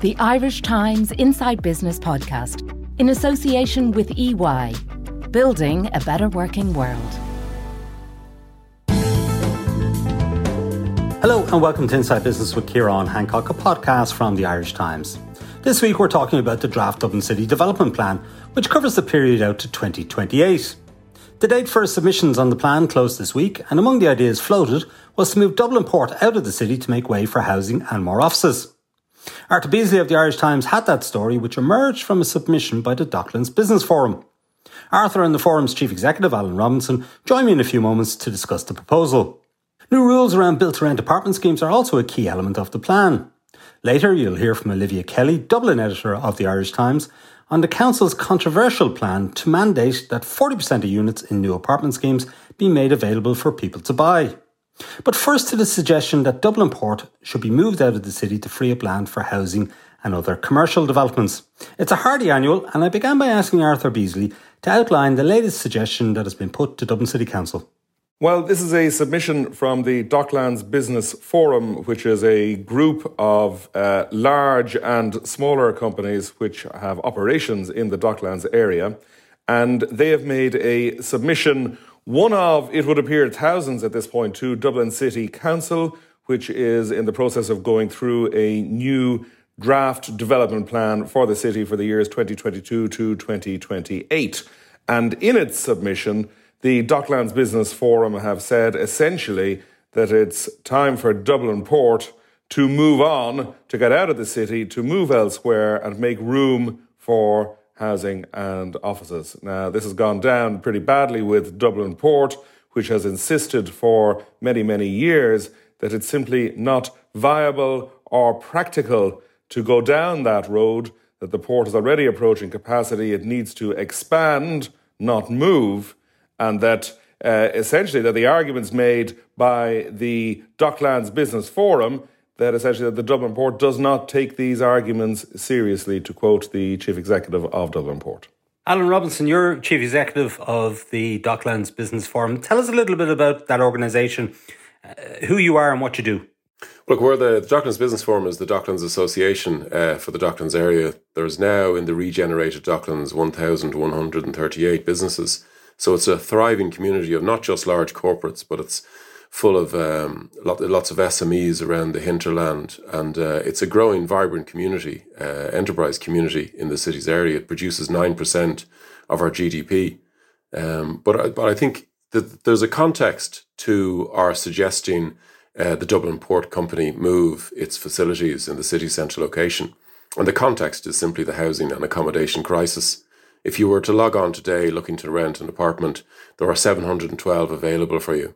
the Irish Times Inside Business podcast, in association with EY, building a better working world. Hello, and welcome to Inside Business with Ciarán Hancock, a podcast from the Irish Times. This week, we're talking about the draft Dublin City Development Plan, which covers the period out to 2028. The date for submissions on the plan closed this week, and among the ideas floated was to move Dublin Port out of the city to make way for housing and more offices. Arthur Beesley of the Irish Times had that story, which emerged from a submission by the Docklands Business Forum. Arthur and the forum's chief executive, Alan Robinson, join me in a few moments to discuss the proposal. New rules around built rent apartment schemes are also a key element of the plan. Later, you'll hear from Olivia Kelly, Dublin editor of the Irish Times, on the Council's controversial plan to mandate that 40% of units in new apartment schemes be made available for people to buy. But first to the suggestion that Dublin Port should be moved out of the city to free up land for housing and other commercial developments. It's a hardy annual, and I began by asking Arthur Beesley to outline the latest suggestion that has been put to Dublin City Council. Well, this is a submission from the Docklands Business Forum, which is a group of uh, large and smaller companies which have operations in the Docklands area. And they have made a submission one of, it would appear, thousands at this point to Dublin City Council, which is in the process of going through a new draft development plan for the city for the years 2022 to 2028. And in its submission, the Docklands Business Forum have said essentially that it's time for Dublin Port to move on, to get out of the city, to move elsewhere and make room for housing and offices. Now, this has gone down pretty badly with Dublin Port, which has insisted for many, many years that it's simply not viable or practical to go down that road, that the port is already approaching capacity, it needs to expand, not move, and that uh, essentially that the arguments made by the Docklands Business Forum that essentially that the Dublin Port does not take these arguments seriously, to quote the chief executive of Dublin Port. Alan Robinson, you're chief executive of the Docklands Business Forum. Tell us a little bit about that organisation, uh, who you are, and what you do. Look, we're the, the Docklands Business Forum is the Docklands Association uh, for the Docklands area. There's now in the regenerated Docklands 1,138 businesses. So it's a thriving community of not just large corporates, but it's full of um, lots of SMEs around the hinterland, and uh, it's a growing, vibrant community, uh, enterprise community in the city's area. It produces nine percent of our GDP, um, but but I think that there's a context to our suggesting uh, the Dublin Port Company move its facilities in the city central location, and the context is simply the housing and accommodation crisis. If you were to log on today looking to rent an apartment, there are 712 available for you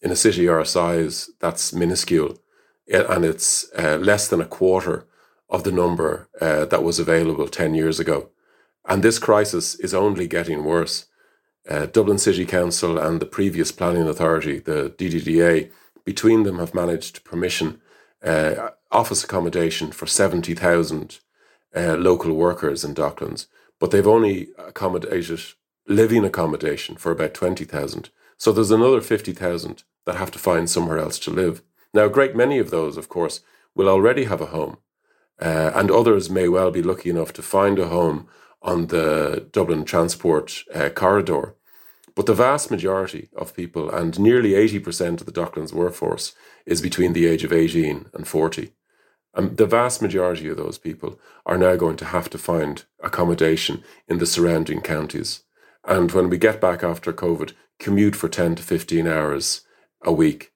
in a city our size, that's minuscule, and it's uh, less than a quarter of the number uh, that was available 10 years ago. And this crisis is only getting worse. Uh, Dublin City Council and the previous planning authority, the DDDA, between them have managed permission office accommodation for 70,000 uh, local workers in Docklands, but they've only accommodated living accommodation for about 20,000. So there's another 50,000 that have to find somewhere else to live. Now, a great many of those, of course, will already have a home, uh, and others may well be lucky enough to find a home on the Dublin transport uh, corridor. But the vast majority of people, and nearly 80% of the Docklands workforce, is between the age of 18 and 40. And the vast majority of those people are now going to have to find accommodation in the surrounding counties. And when we get back after COVID, commute for 10 to 15 hours a week.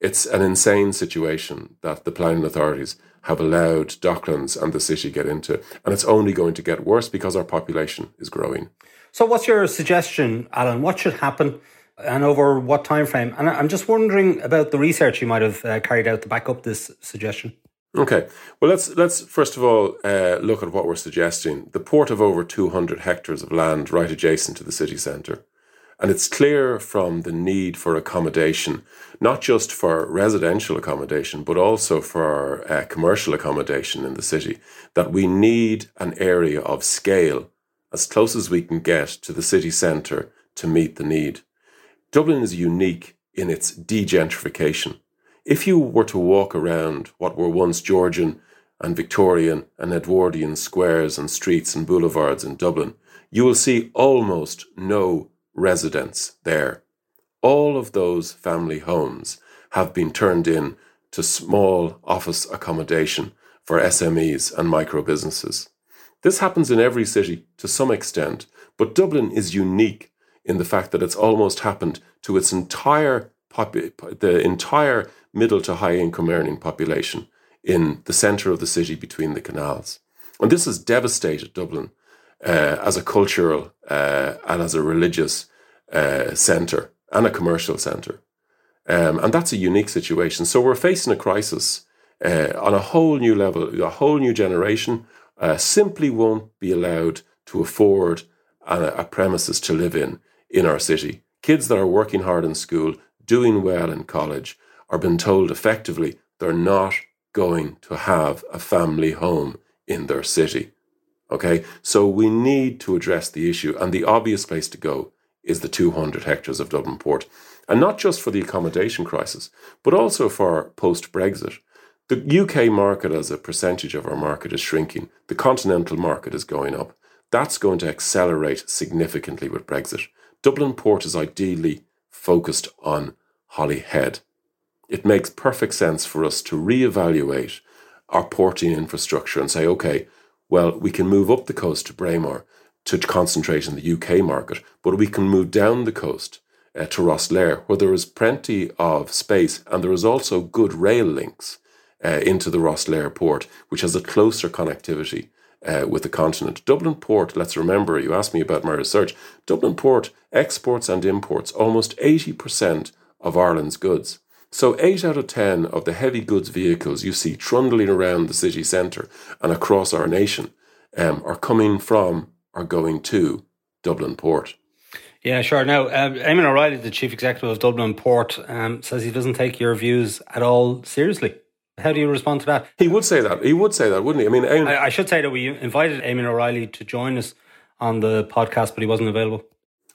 It's an insane situation that the planning authorities have allowed Docklands and the city get into. And it's only going to get worse because our population is growing. So what's your suggestion, Alan? What should happen and over what time frame? And I'm just wondering about the research you might have uh, carried out to back up this suggestion. Okay. Well, let's let's first of all uh, look at what we're suggesting. The port of over 200 hectares of land right adjacent to the city centre and it's clear from the need for accommodation, not just for residential accommodation, but also for uh, commercial accommodation in the city, that we need an area of scale as close as we can get to the city centre to meet the need. Dublin is unique in its degentrification. If you were to walk around what were once Georgian and Victorian and Edwardian squares and streets and boulevards in Dublin, you will see almost no residents there. All of those family homes have been turned in to small office accommodation for SMEs and micro businesses. This happens in every city to some extent, but Dublin is unique in the fact that it's almost happened to its entire popu- the entire middle to high income earning population in the centre of the city between the canals. And this has devastated Dublin uh, as a cultural uh, and as a religious uh, centre and a commercial centre. Um, and that's a unique situation. So we're facing a crisis uh, on a whole new level. A whole new generation uh, simply won't be allowed to afford a, a premises to live in in our city. Kids that are working hard in school, doing well in college, are being told effectively they're not going to have a family home in their city. Okay, so we need to address the issue, and the obvious place to go is the 200 hectares of Dublin Port. And not just for the accommodation crisis, but also for post Brexit. The UK market as a percentage of our market is shrinking. The continental market is going up. That's going to accelerate significantly with Brexit. Dublin Port is ideally focused on Holyhead it makes perfect sense for us to reevaluate our porting infrastructure and say, okay, well, we can move up the coast to Braemar to concentrate in the UK market, but we can move down the coast uh, to Rosslare, where there is plenty of space and there is also good rail links uh, into the Rosslare port, which has a closer connectivity uh, with the continent. Dublin Port, let's remember, you asked me about my research. Dublin Port exports and imports almost 80% of Ireland's goods. So, 8 out of 10 of the heavy goods vehicles you see trundling around the city centre and across our nation um, are coming from or going to Dublin Port. Yeah, sure. Now, um, Eamon O'Reilly, the chief executive of Dublin Port, um, says he doesn't take your views at all seriously. How do you respond to that? He would say that. He would say that, wouldn't he? I mean, Eamon, I, I should say that we invited Eamon O'Reilly to join us on the podcast, but he wasn't available.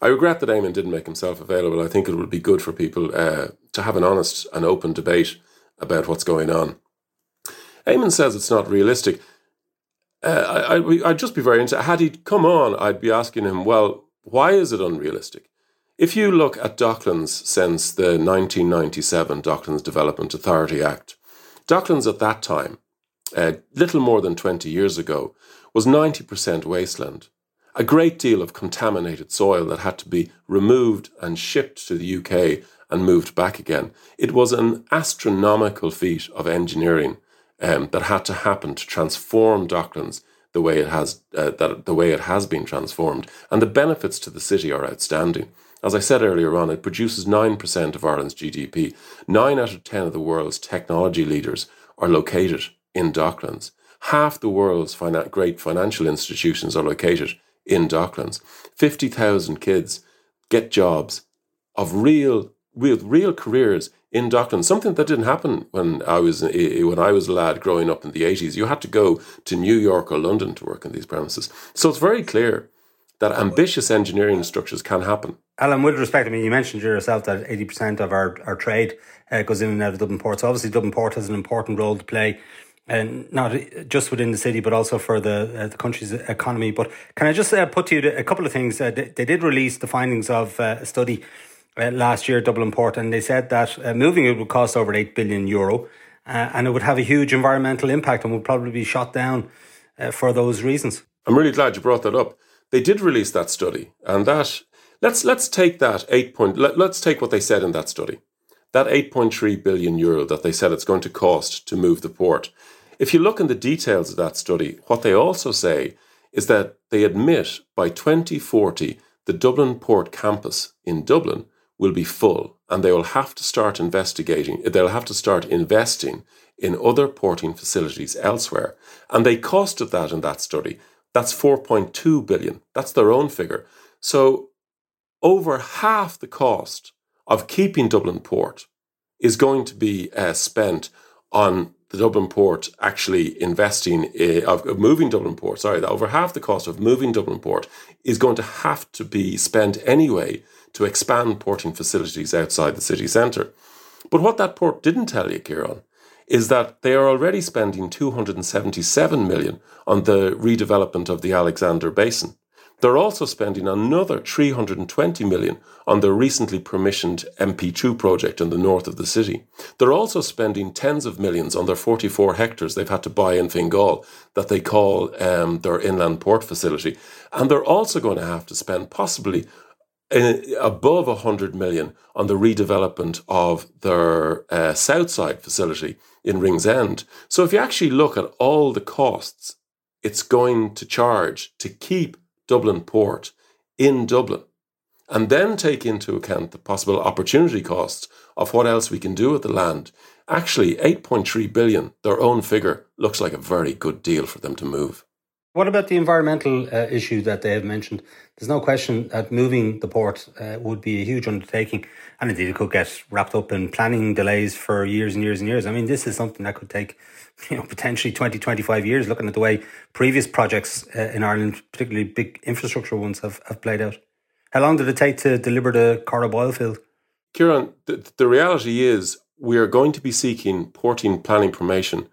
I regret that Eamon didn't make himself available. I think it would be good for people uh, to have an honest and open debate about what's going on. Eamon says it's not realistic. Uh, I, would just be very interested. Had he come on, I'd be asking him, well, why is it unrealistic? If you look at Docklands since the 1997 Docklands Development Authority Act, Docklands at that time, uh, little more than 20 years ago, was 90% wasteland a great deal of contaminated soil that had to be removed and shipped to the UK and moved back again. It was an astronomical feat of engineering um, that had to happen to transform Docklands the way it has uh, that the way it has been transformed, and the benefits to the city are outstanding. As I said earlier on, it produces nine percent of Ireland's GDP. Nine out of ten of the world's technology leaders are located in Docklands. Half the world's great financial institutions are located in Docklands. 50,000 kids get jobs of real, real, real careers in Docklands. Something that didn't happen when I was when I was a lad growing up in the 80s. You had to go to New York or London to work in these premises. So it's very clear that ambitious engineering structures can happen. Alan, with respect, I mean, you mentioned yourself that 80% of our, our trade uh, goes in and out of Dublin Port. So obviously, Dublin Port has an important role to play and not just within the city, but also for the uh, the country's economy. But can I just uh, put to you a couple of things? Uh, they, they, did release the findings of uh, a study uh, last year, Dublin Port, and they said that uh, moving it would cost over eight billion euro, and it would have a huge environmental impact and would probably be shot down for those reasons. I'm really glad you brought that up. They did release that study, and that let's let's take that eight point. Let, let's take what they said in that study. That 8.3 billion euro that they said it's going to cost to move the port if you look in the details of that study, what they also say is that they admit by 2040 the Dublin Port campus in Dublin will be full and they will have to start investigating, they'll have to start investing in other porting facilities elsewhere. And they costed that in that study. That's 4.2 billion. That's their own figure. So over half the cost of keeping Dublin Port is going to be uh, spent on the Dublin port actually investing in, of, of moving Dublin port, sorry, that over half the cost of moving Dublin port is going to have to be spent anyway to expand porting facilities outside the city centre. But what that port didn't tell you, Ciarán, is that they are already spending 277 million on the redevelopment of the Alexandra Basin. They're also spending another 320 million on the recently permissioned MP2 project in the north of the city. They're also spending tens of millions on their 44 hectares they've had to buy in Fingal that they call um, their inland port facility. And they're also going to have to spend possibly uh, above 100 million on the redevelopment of their uh, Southside facility in Ringsend. So if you actually look at all the costs it's going to charge to keep Dublin Port in Dublin, and then take into account the possible opportunity costs of what else we can do with the land. Actually, 8.3 billion, their own figure, looks like a very good deal for them to move. What about the environmental uh, issue that they have mentioned? There's no question that moving the port uh, would be a huge undertaking, and indeed it could get wrapped up in planning delays for years and years and years. I mean, this is something that could take you know, potentially 20, 25 years, looking at the way previous projects uh, in Ireland, particularly big infrastructure ones, have, have played out. How long did it take to deliver the Corrib oil field? Ciarán, the, the reality is we are going to be seeking porting planning permission,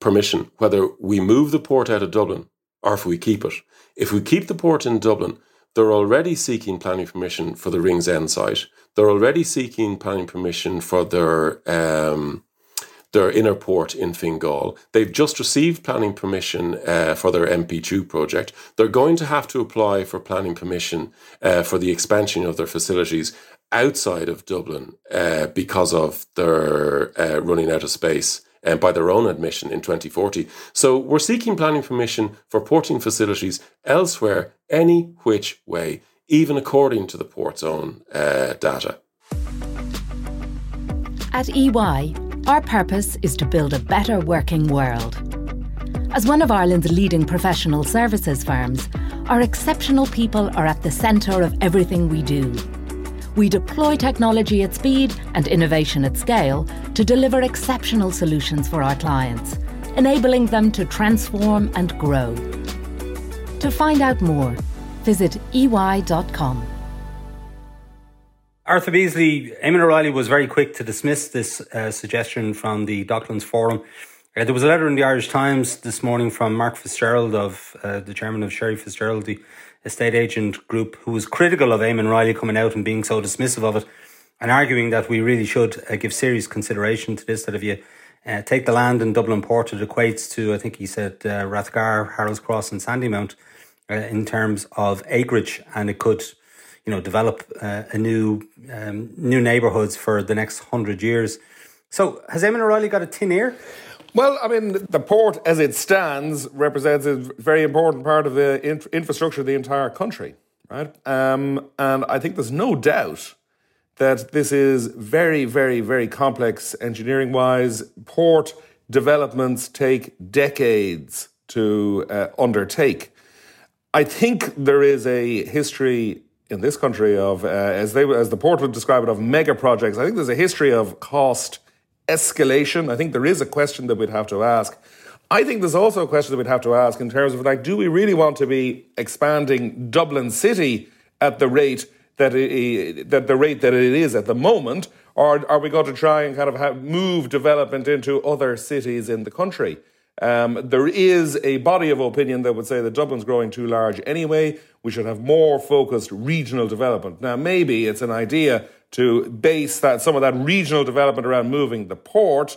permission, whether we move the port out of Dublin or if we keep it. If we keep the port in Dublin, they're already seeking planning permission for the Ringsend site. They're already seeking planning permission for their um, their inner port in Fingal. They've just received planning permission uh, for their MP2 project. They're going to have to apply for planning permission uh, for the expansion of their facilities outside of Dublin uh, because of their uh, running out of space. And uh, by their own admission in 2040. So we're seeking planning permission for porting facilities elsewhere, any which way, even according to the port's own uh, data. At EY, our purpose is to build a better working world. As one of Ireland's leading professional services firms, our exceptional people are at the centre of everything we do. We deploy technology at speed and innovation at scale to deliver exceptional solutions for our clients, enabling them to transform and grow. To find out more, visit ey.com. Arthur Beesley, Eamon O'Reilly was very quick to dismiss this uh, suggestion from the Docklands Forum. Uh, there was a letter in the Irish Times this morning from Mark Fitzgerald, of uh, the chairman of Sherry Fitzgerald, the estate agent group, who was critical of Eamon Riley coming out and being so dismissive of it, and arguing that we really should uh, give serious consideration to this. That if you uh, take the land in Dublin Port, it equates to, I think he said, uh, Rathgar, Harold's Cross, and Sandymount in terms of acreage, and it could you know, develop uh, a new um, new neighbourhoods for the next hundred years. So has Eamon O'Reilly got a tin ear? Well, I mean, the port as it stands represents a very important part of the infrastructure of the entire country, right? Um, and I think there's no doubt that this is very, very, very complex engineering wise. Port developments take decades to uh, undertake. I think there is a history in this country of, uh, as they as the port would describe it, of mega projects. I think there's a history of cost escalation. I think there is a question that we'd have to ask. I think there's also a question that we'd have to ask in terms of like, do we really want to be expanding Dublin City at the rate that it, that the rate that it is at the moment, or are we going to try and kind of have, move development into other cities in the country? Um, there is a body of opinion that would say that Dublin's growing too large anyway. We should have more focused regional development. Now, maybe it's an idea to base that some of that regional development around moving the port,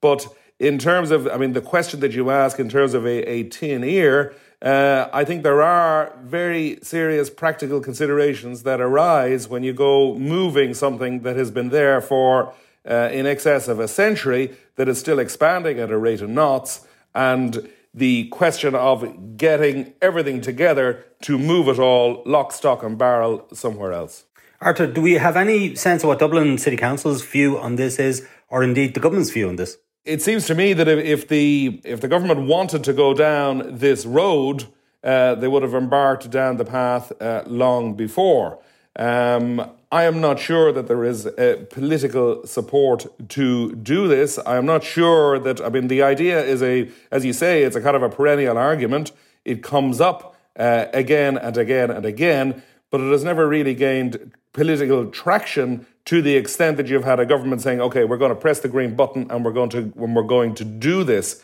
but in terms of, I mean, the question that you ask in terms of a, a tin ear, uh, I think there are very serious practical considerations that arise when you go moving something that has been there for uh, in excess of a century that is still expanding at a rate of knots. And the question of getting everything together to move it all lock, stock, and barrel somewhere else. Arthur, do we have any sense of what Dublin City Council's view on this is, or indeed the government's view on this? It seems to me that if the if the government wanted to go down this road, uh, they would have embarked down the path uh, long before. Um, I am not sure that there is political support to do this. I am not sure that, I mean, the idea is a, as you say, it's a kind of a perennial argument. It comes up uh, again and again and again. But it has never really gained political traction to the extent that you've had a government saying, "Okay, we're going to press the green button and we're going to when we're going to do this."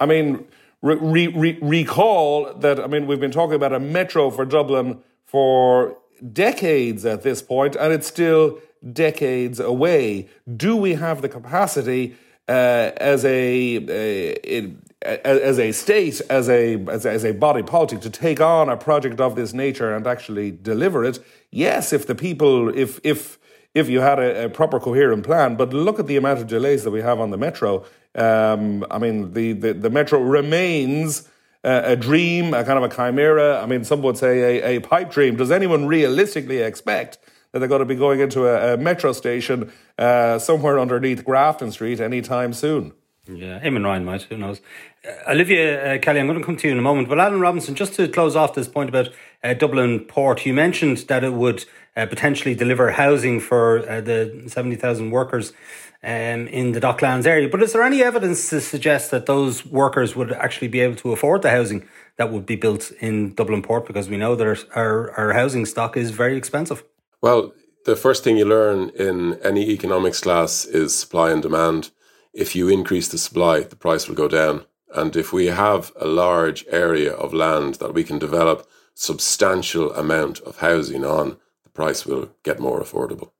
I mean, re- re- recall that I mean we've been talking about a metro for Dublin for decades at this point, and it's still decades away. Do we have the capacity uh, as a, a, as a state, as a, as a as a body politic, to take on a project of this nature and actually deliver it? Yes, if the people, if if if you had a, a proper coherent plan. But look at the amount of delays that we have on the metro. Um, I mean, the, the, the metro remains a dream, a kind of a chimera. I mean, some would say a, a pipe dream. Does anyone realistically expect that they're going to be going into a, a metro station uh, somewhere underneath Grafton Street anytime soon? Yeah, Eamon Ryan might, who knows. Uh, Olivia uh, Kelly, I'm going to come to you in a moment. But Alan Robinson, just to close off this point about uh, Dublin Port, you mentioned that it would uh, potentially deliver housing for uh, the 70,000 workers um, in the Docklands area. But is there any evidence to suggest that those workers would actually be able to afford the housing that would be built in Dublin Port? Because we know that our, our housing stock is very expensive. Well, the first thing you learn in any economics class is supply and demand. If you increase the supply, the price will go down. And if we have a large area of land that we can develop substantial amount of housing on, the price will get more affordable.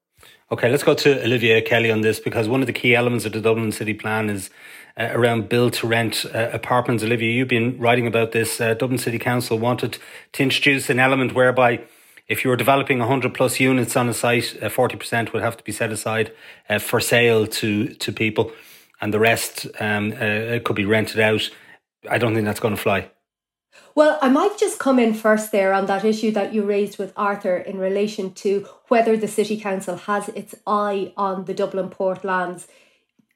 Okay, let's go to Olivia Kelly on this because one of the key elements of the Dublin City Plan is uh, around build to rent uh, apartments. Olivia, you've been writing about this. Uh, Dublin City Council wanted to introduce an element whereby if you were developing 100 plus units on a site, 40% uh, would have to be set aside uh, for sale to, to people, and the rest um, uh, could be rented out. I don't think that's going to fly. Well, I might just come in first there on that issue that you raised with Arthur in relation to whether the City Council has its eye on the Dublin Port lands.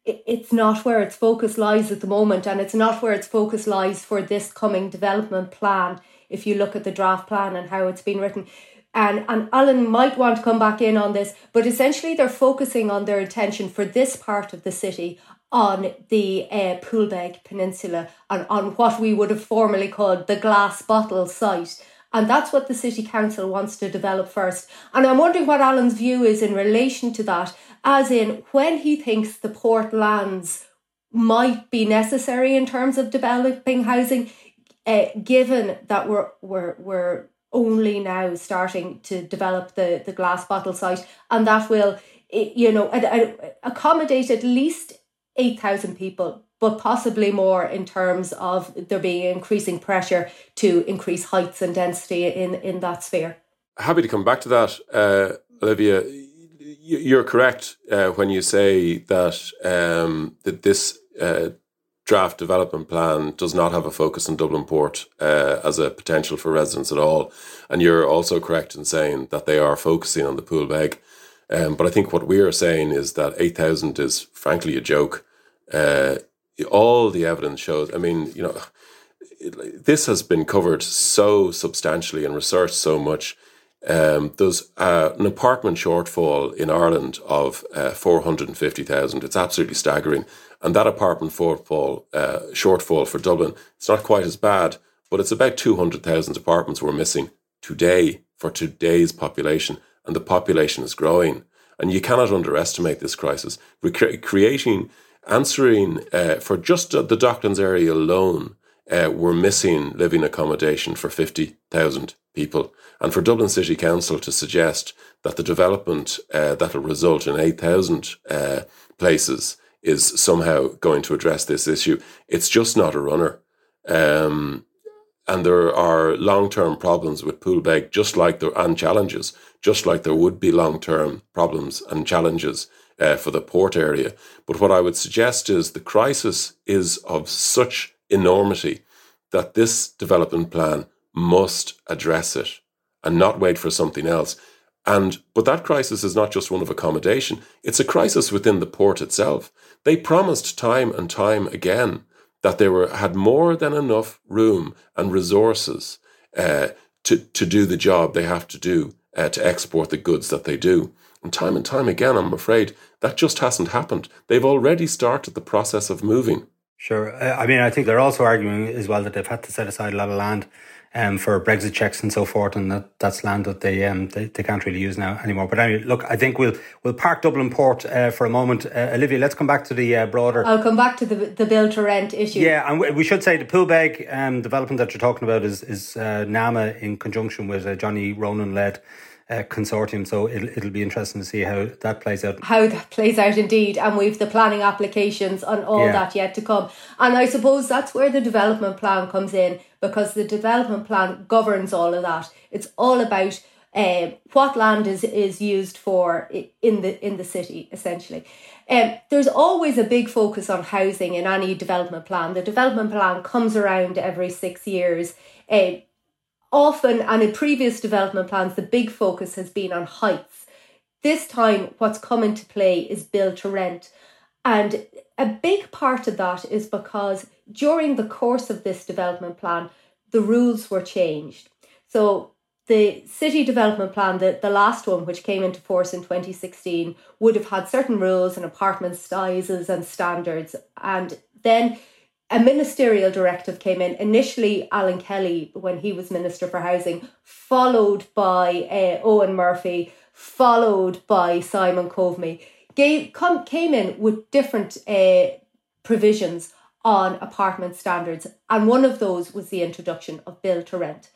It's not where its focus lies at the moment, and it's not where its focus lies for this coming development plan. If you look at the draft plan and how it's been written, and and Alan might want to come back in on this, but essentially they're focusing on their attention for this part of the city on the uh, Poolbeg Peninsula and on what we would have formerly called the glass bottle site. And that's what the City Council wants to develop first. And I'm wondering what Alan's view is in relation to that, as in when he thinks the port lands might be necessary in terms of developing housing, uh, given that we're, we're, we're only now starting to develop the, the glass bottle site, and that will, you know, accommodate at least 8,000 people, but possibly more in terms of there being increasing pressure to increase heights and density in, in that sphere. Happy to come back to that, uh, Olivia. You're correct uh, when you say that um, that this uh, draft development plan does not have a focus on Dublin Port uh, as a potential for residents at all. And you're also correct in saying that they are focusing on the Poolbeg. Um, but I think what we are saying is that 8,000 is frankly a joke. Uh, all the evidence shows. I mean, you know, it, this has been covered so substantially and researched so much. Um, there's uh, an apartment shortfall in Ireland of uh, 450,000. It's absolutely staggering. And that apartment shortfall, uh, shortfall for Dublin, it's not quite as bad, but it's about 200,000 apartments we're missing today for today's population. And the population is growing. And you cannot underestimate this crisis. We're creating answering uh, for just the Docklands area alone, uh, we're missing living accommodation for 50,000 people. And for Dublin City Council to suggest that the development uh, that will result in 8,000 uh, places is somehow going to address this issue, it's just not a runner. Um, and there are long-term problems with Poolbeg, just like there and challenges, just like there would be long-term problems and challenges uh, for the port area. But what I would suggest is the crisis is of such enormity that this development plan must address it and not wait for something else. And but that crisis is not just one of accommodation; it's a crisis within the port itself. They promised time and time again that they were had more than enough room and resources uh, to to do the job they have to do uh, to export the goods that they do. And time and time again, I'm afraid that just hasn't happened. They've already started the process of moving. Sure. Uh, I mean, I think they're also arguing as well that they've had to set aside a lot of land um, for Brexit checks and so forth, and that, that's land that they, um, they they can't really use now anymore. But anyway, look, I think we'll we'll park Dublin Port uh, for a moment. Uh, Olivia, let's come back to the uh, broader. I'll come back to the the build to rent issue. Yeah, and we should say the Poolbeg um, development that you're talking about is is uh, NAMA in conjunction with uh, Johnny Ronan led uh, consortium. So it'll, it'll be interesting to see how that plays out. How that plays out indeed. And we've the planning applications and all yeah. that yet to come. And I suppose that's where the development plan comes in because the development plan governs all of that. It's all about uh, what land is, is used for in the in the city essentially. Um, there's always a big focus on housing in any development plan. The development plan comes around every six years. Uh, often and in previous development plans, the big focus has been on heights. This time, what's come into play is build to rent. And a big part of that is because during the course of this development plan, the rules were changed. So the city development plan, the, the last one, which came into force in 2016, would have had certain rules and apartment sizes and standards. And then a ministerial directive came in. Initially, Alan Kelly, when he was Minister for Housing, followed by uh, Eoghan Murphy, followed by Simon Coveney, gave, come, came in with different uh, provisions on apartment standards. And one of those was the introduction of build to rent.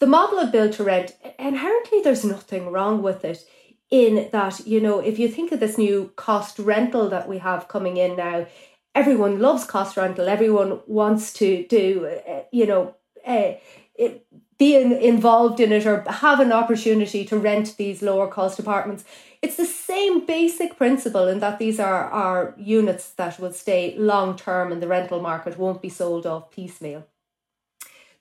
The model of build to rent, inherently, there's nothing wrong with it in that, you know, if you think of this new cost rental that we have coming in now, everyone loves cost rental. Everyone wants to do, uh, you know, uh, being involved in it or have an opportunity to rent these lower cost apartments. It's the same basic principle in that these are, are units that will stay long term and the rental market, won't be sold off piecemeal.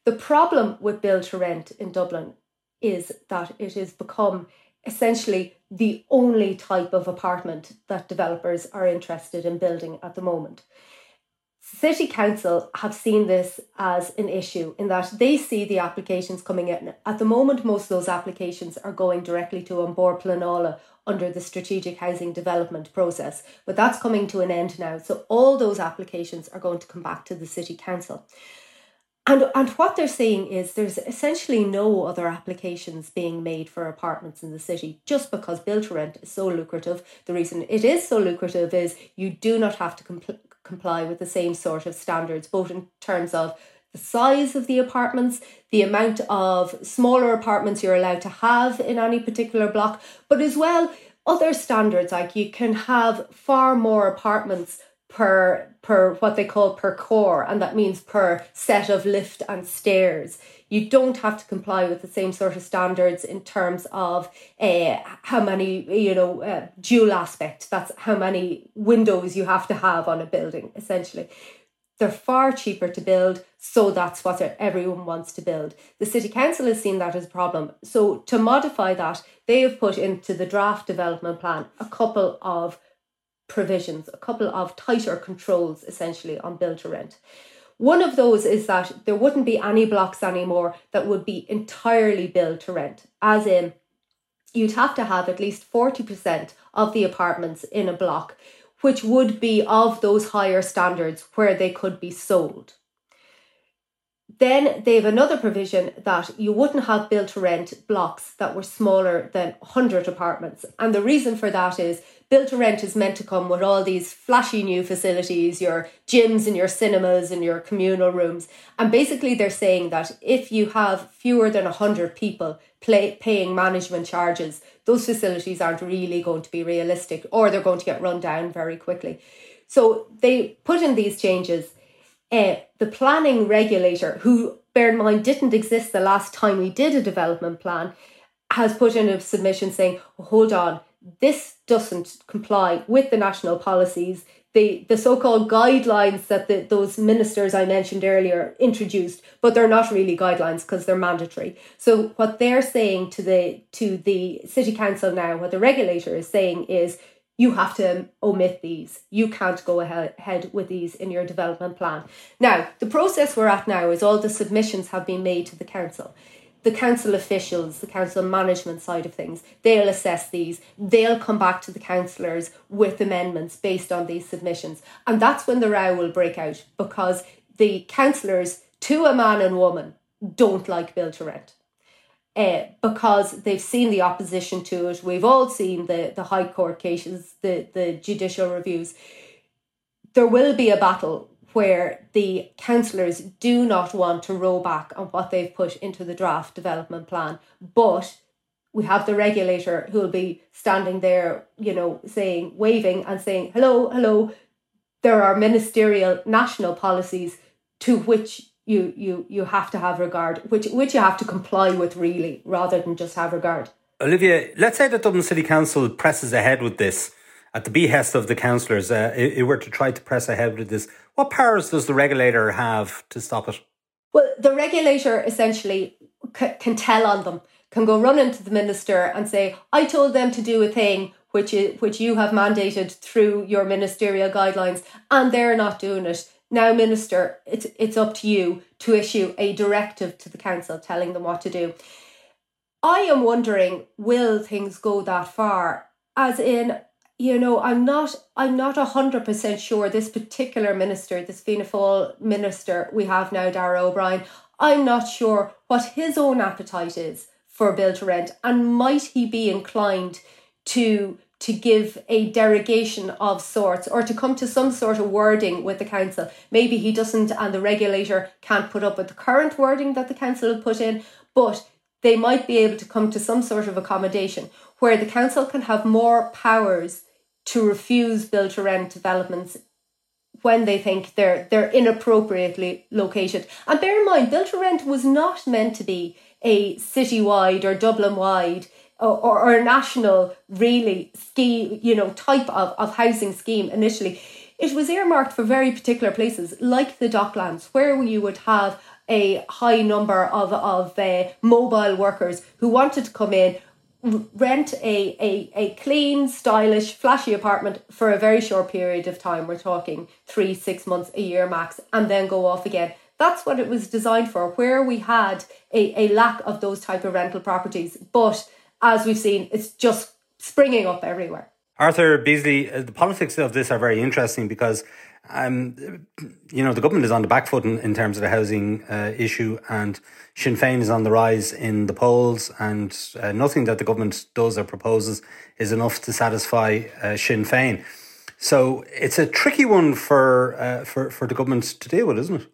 The problem with build to rent in Dublin is that it has become essentially the only type of apartment that developers are interested in building at the moment. City Council have seen this as an issue in that they see the applications coming in. At the moment, most of those applications are going directly to An Planola under the strategic housing development process, but that's coming to an end now. So all those applications are going to come back to the City Council. And, and what they're saying is there's essentially no other applications being made for apartments in the city just because build to rent is so lucrative. The reason it is so lucrative is you do not have to compl- comply with the same sort of standards, both in terms of the size of the apartments, the amount of smaller apartments you're allowed to have in any particular block, but as well other standards like you can have far more apartments per per what they call per core and that means per set of lift and stairs. You don't have to comply with the same sort of standards in terms of uh, how many you know uh, dual aspect. That's how many windows you have to have on a building essentially. They're far cheaper to build so that's what everyone wants to build. The city council has seen that as a problem. So to modify that they have put into the draft development plan a couple of provisions, a couple of tighter controls essentially on build to rent. One of those is that there wouldn't be any blocks anymore that would be entirely build to rent, as in you'd have to have at least 40% of the apartments in a block, which would be of those higher standards where they could be sold. Then they have another provision that you wouldn't have built to rent blocks that were smaller than 100 apartments. And the reason for that is built to rent is meant to come with all these flashy new facilities, your gyms and your cinemas and your communal rooms. And basically, they're saying that if you have fewer than 100 people play, paying management charges, those facilities aren't really going to be realistic or they're going to get run down very quickly. So they put in these changes uh, the planning regulator, who, bear in mind, didn't exist the last time we did a development plan, has put in a submission saying, hold on, this doesn't comply with the national policies. The, the so-called guidelines that the, those ministers I mentioned earlier introduced, but they're not really guidelines because they're mandatory. So what they're saying to the to the city council now, what the regulator is saying is you have to omit these. You can't go ahead with these in your development plan. Now, the process we're at now is all the submissions have been made to the council. the council officials, the council management side of things, they'll assess these. They'll come back to the councillors with amendments based on these submissions. And that's when the row will break out because the councillors, to a man and woman, don't like build to rent. Uh, because they've seen the opposition to it. We've all seen the, the High Court cases, the, the judicial reviews. There will be a battle where the councillors do not want to roll back on what they've put into the draft development plan, but we have the regulator who will be standing there, you know, saying, waving and saying, hello, hello. There are ministerial national policies to which you you you have to have regard, which which you have to comply with really, rather than just have regard. Olivia, let's say that Dublin City Council presses ahead with this at the behest of the councillors. Uh, if were to try to press ahead with this, what powers does the regulator have to stop it? Well, the regulator essentially c- can tell on them, can go run into the minister and say, "I told them to do a thing." Which, is, which you have mandated through your ministerial guidelines, and they're not doing it. Now, Minister, it's, it's up to you to issue a directive to the council telling them what to do. I am wondering, will things go that far? As in, you know, I'm not I'm not hundred percent sure this particular minister, this Fianna Fáil minister we have now, Darragh O'Brien, I'm not sure what his own appetite is for build to rent and might he be inclined to to give a derogation of sorts or to come to some sort of wording with the council. Maybe he doesn't and the regulator can't put up with the current wording that the council have put in, but they might be able to come to some sort of accommodation where the council can have more powers to refuse build to rent developments when they think they're they're inappropriately located. And bear in mind, build to rent was not meant to be a citywide or Dublin wide or, or, a national really scheme, you know, type of, of housing scheme initially. It was earmarked for very particular places like the Docklands, where you would have a high number of, of uh, mobile workers who wanted to come in, rent a, a, a clean, stylish, flashy apartment for a very short period of time. We're talking three, six months, a year max, and then go off again. That's what it was designed for, where we had a, a lack of those type of rental properties. But as we've seen, it's just springing up everywhere. Arthur Beesley, uh, the politics of this are very interesting because um, you know, the government is on the back foot in, in terms of the housing uh, issue, and Sinn Féin is on the rise in the polls, and uh, nothing that the government does or proposes is enough to satisfy uh, Sinn Féin. So it's a tricky one for uh, for for the government to deal with, isn't it?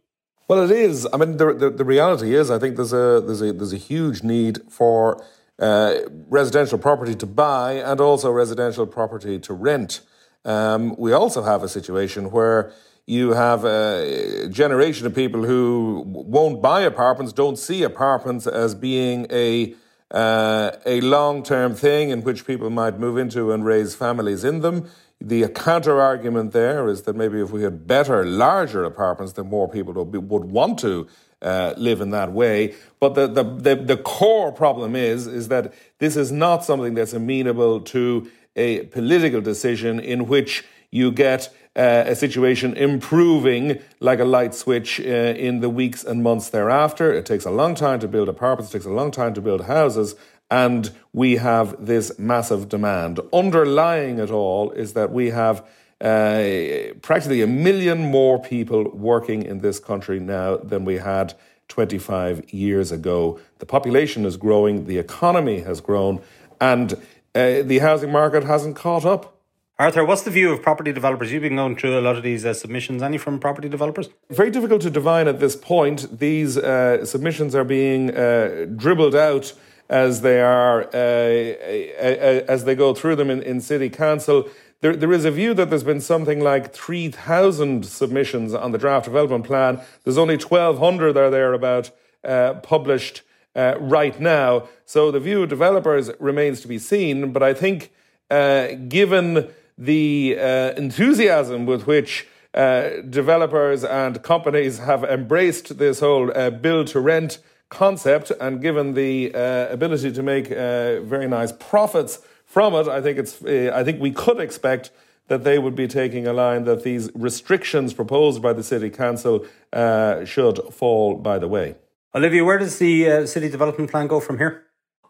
Well, it is. I mean, the, the, the reality is, I think there's a there's a there's a huge need for uh, residential property to buy and also residential property to rent. Um, we also have a situation where you have a generation of people who won't buy apartments, don't see apartments as being a uh, a long term thing in which people might move into and raise families in them. The counter argument there is that maybe if we had better, larger apartments, then more people would, be, would want to uh, live in that way. But the, the, the, the core problem is, is that this is not something that's amenable to a political decision in which you get uh, a situation improving like a light switch uh, in the weeks and months thereafter. It takes a long time to build apartments, it takes a long time to build houses, and we have this massive demand. Underlying it all is that we have uh, practically a million more people working in this country now than we had 25 years ago. The population is growing, the economy has grown, and uh, the housing market hasn't caught up. Arthur, what's the view of property developers? You've been going through a lot of these uh, submissions. Any from property developers? Very difficult to divine at this point. These uh, submissions are being uh, dribbled out as they are uh, as they go through them in, in city council. There, there is a view that there's been something like 3,000 submissions on the draft development plan. There's only 1,200 or thereabout uh, published uh, right now. So the view of developers remains to be seen. But I think, uh, given the uh, enthusiasm with which uh, developers and companies have embraced this whole uh, build to rent concept, and given the ability to make very nice profits from it, I think it's. I think we could expect that they would be taking a line that these restrictions proposed by the city council should fall by the way. Olivia, where does the uh, city development plan go from here?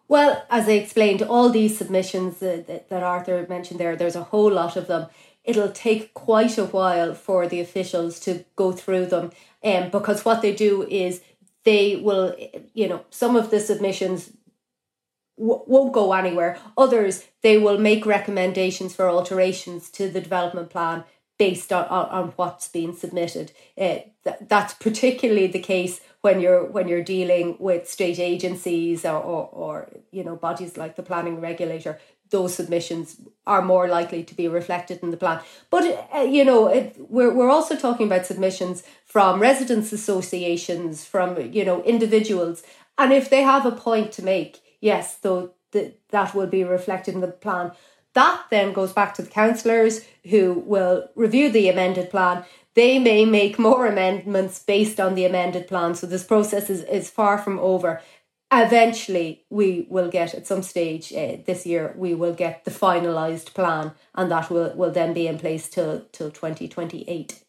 Well, as I explained, all these submissions uh, that, that Arthur mentioned there, there's a whole lot of them. It'll take quite a while for the officials to go through them, um, because what they do is they will, you know, some of the submissions won't go anywhere. Others, they will make recommendations for alterations to the development plan based on, on, on what's being submitted. Uh, th- that's particularly the case when you're when you're dealing with state agencies or, or, or you know bodies like the planning regulator those submissions are more likely to be reflected in the plan. But uh, you know, it, we're we're also talking about submissions from residents associations, from you know individuals, and if they have a point to make, yes, though the, that will be reflected in the plan. That then goes back to the councillors who will review the amended plan. They may make more amendments based on the amended plan. So this process is, is far from over eventually we will get at some stage uh, this year we will get the finalized plan and that will, will then be in place till till 2028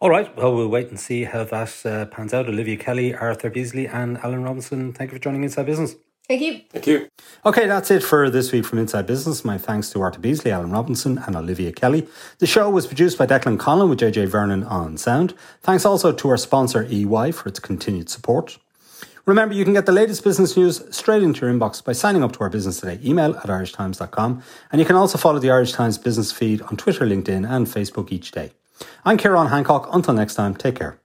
all right well we'll wait and see how that uh, pans out olivia kelly arthur beesley and alan robinson thank you for joining inside business Thank you. Thank you. Okay, that's it for this week from Inside Business. My thanks to Arthur Beesley, Alan Robinson, and Olivia Kelly. The show was produced by Declan Conlon with JJ Vernon on sound. Thanks also to our sponsor EY for its continued support. Remember, you can get the latest business news straight into your inbox by signing up to our Business Today email at irishtimes.com. And you can also follow the Irish Times business feed on Twitter, LinkedIn, and Facebook each day. I'm Ciarán Hancock. Until next time, take care.